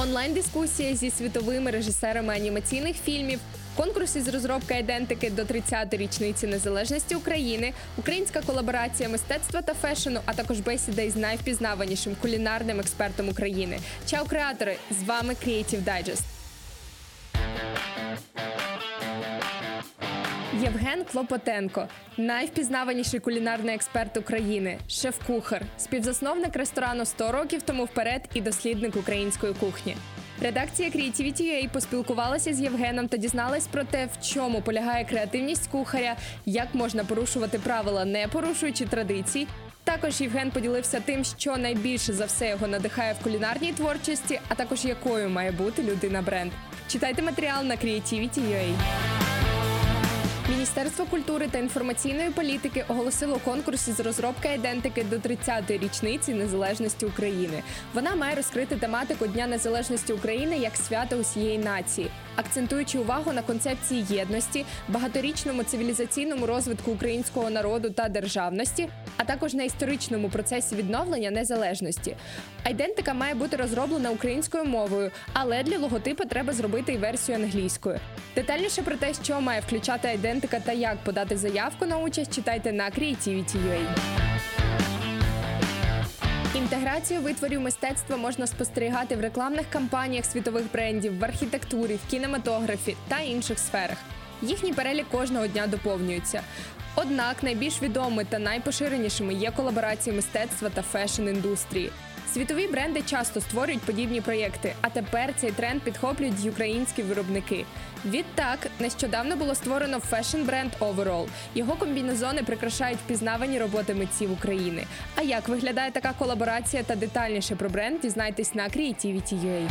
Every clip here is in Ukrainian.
онлайн-дискусія зі світовими режисерами анімаційних фільмів, конкурс із розробки айдентики до 30-ї річниці незалежності України, українська колаборація мистецтва та фешену, а також бесіда із найвпізнаванішим кулінарним експертом України. Чао, креатори! З вами Creative Digest. Євген Клопотенко, найвпізнаваніший кулінарний експерт України, шеф-кухар, співзасновник ресторану «100 років тому вперед і дослідник української кухні. Редакція Creativity.ua поспілкувалася з Євгеном та дізналась про те, в чому полягає креативність кухаря, як можна порушувати правила, не порушуючи традицій. Також Євген поділився тим, що найбільше за все його надихає в кулінарній творчості, а також якою має бути людина бренд. Читайте матеріал на Creativity.ua. Міністерство культури та інформаційної політики оголосило конкурс із розробки ідентики до 30-ї річниці незалежності України. Вона має розкрити тематику Дня Незалежності України як свято усієї нації, акцентуючи увагу на концепції єдності, багаторічному цивілізаційному розвитку українського народу та державності, а також на історичному процесі відновлення незалежності. Айдентика має бути розроблена українською мовою, але для логотипу треба зробити і версію англійською. Детальніше про те, що має включати айдентика та як подати заявку на участь, читайте на Creativity.ua. Інтеграцію витворів мистецтва можна спостерігати в рекламних кампаніях світових брендів, в архітектурі, в кінематографі та інших сферах. Їхній перелік кожного дня доповнюється. Однак найбільш відомими та найпоширенішими є колаборації мистецтва та фешн-індустрії. Світові бренди часто створюють подібні проєкти, а тепер цей тренд підхоплюють українські виробники. Відтак, нещодавно було створено фешн-бренд Overall. Його комбінезони прикрашають впізнавані роботи митців України. А як виглядає така колаборація та детальніше про бренд, дізнайтесь на Creativity.ua.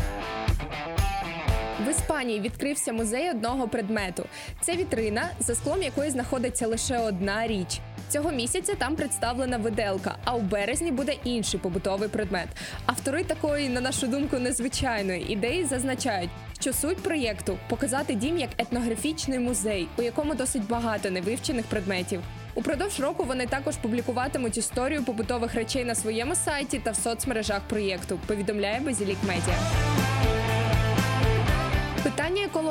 В Іспанії відкрився музей одного предмету. Це вітрина, за склом якої знаходиться лише одна річ. Цього місяця там представлена виделка, а у березні буде інший побутовий предмет. Автори такої, на нашу думку, незвичайної ідеї зазначають, що суть проєкту показати дім як етнографічний музей, у якому досить багато невивчених предметів. Упродовж року вони також публікуватимуть історію побутових речей на своєму сайті та в соцмережах проєкту. Повідомляє Базілік Медіа.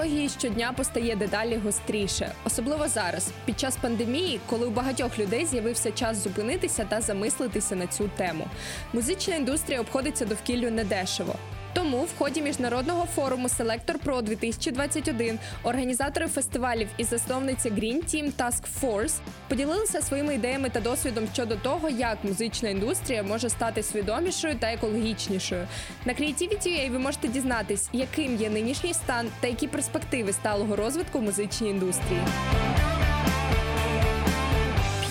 Екології щодня постає дедалі гостріше, особливо зараз, під час пандемії, коли у багатьох людей з'явився час зупинитися та замислитися на цю тему. Музична індустрія обходиться довкіллю недешево. Тому в ході міжнародного форуму Selector Pro 2021 організатори фестивалів і засновниця Green Team Task Force поділилися своїми ідеями та досвідом щодо того, як музична індустрія може стати свідомішою та екологічнішою. На Creativity.ua ви можете дізнатись, яким є нинішній стан та які перспективи сталого розвитку музичній індустрії.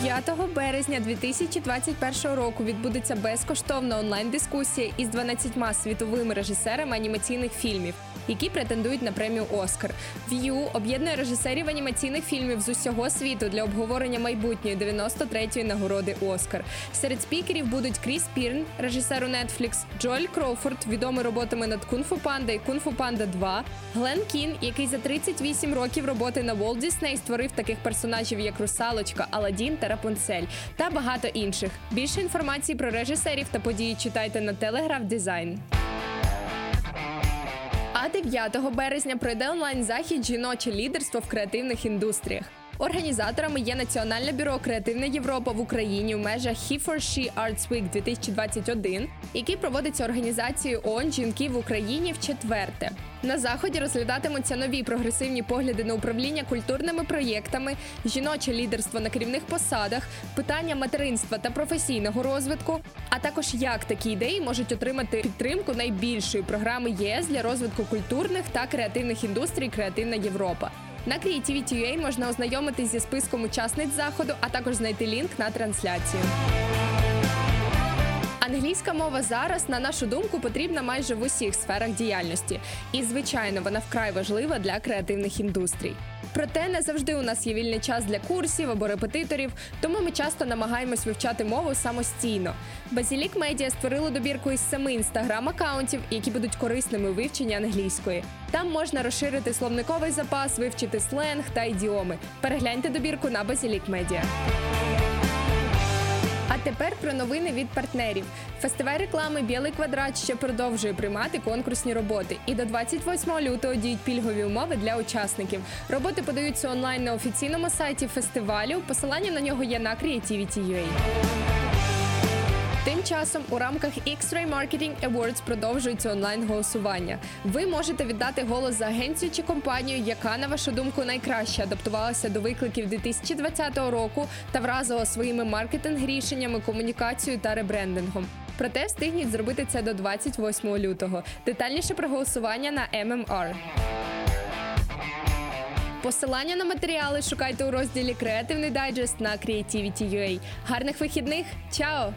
5 березня 2021 року відбудеться безкоштовна онлайн-дискусія із 12 світовими режисерами анімаційних фільмів, які претендують на премію Оскар. View об'єднує режисерів анімаційних фільмів з усього світу для обговорення майбутньої 93-ї нагороди Оскар. Серед спікерів будуть Кріс Пірн, режисер у Netflix, Джоель Кроуфорд, відомий роботами над Кунг-Фу Панда і Кунг-Фу Панда 2, Глен Кін, який за 38 років роботи на Walt Disney створив таких персонажів, як Русалочка, Аладдін та Рапунцель та багато інших. Більше інформації про режисерів та події читайте на Телеграф Дизайн. А 9 березня пройде онлайн захід жіноче лідерство в креативних індустріях. Організаторами є Національне бюро Креативна Європа в Україні в межах He for She Arts Week 2021, який проводиться організацією ООН жінки в Україні в четверте. На заході розглядатимуться нові прогресивні погляди на управління культурними проєктами, жіноче лідерство на керівних посадах, питання материнства та професійного розвитку, а також як такі ідеї можуть отримати підтримку найбільшої програми ЄС для розвитку культурних та креативних індустрій Креативна Європа. На Creativity.ua можна ознайомитись зі списком учасниць заходу, а також знайти лінк на трансляцію. Англійська мова зараз, на нашу думку, потрібна майже в усіх сферах діяльності, і звичайно, вона вкрай важлива для креативних індустрій. Проте не завжди у нас є вільний час для курсів або репетиторів, тому ми часто намагаємось вивчати мову самостійно. Базілік Медіа створили добірку із семи інстаграм-акаунтів, які будуть корисними у вивченні англійської. Там можна розширити словниковий запас, вивчити сленг та ідіоми. Перегляньте добірку на Базілік Медіа. А тепер про новини від партнерів. Фестиваль реклами Білий квадрат ще продовжує приймати конкурсні роботи. І до 28 лютого діють пільгові умови для учасників. Роботи подаються онлайн на офіційному сайті фестивалю. Посилання на нього є на Creativity.ua. Часом у рамках X-Ray Marketing Awards продовжується онлайн голосування. Ви можете віддати голос за агенцію чи компанію, яка, на вашу думку, найкраще адаптувалася до викликів 2020 року та вразила своїми маркетинг-рішеннями, комунікацією та ребрендингом. Проте встигніть зробити це до 28 лютого. Детальніше про голосування на MMR. Посилання на матеріали шукайте у розділі Креативний дайджест на Creativity.ua. Гарних вихідних! Чао!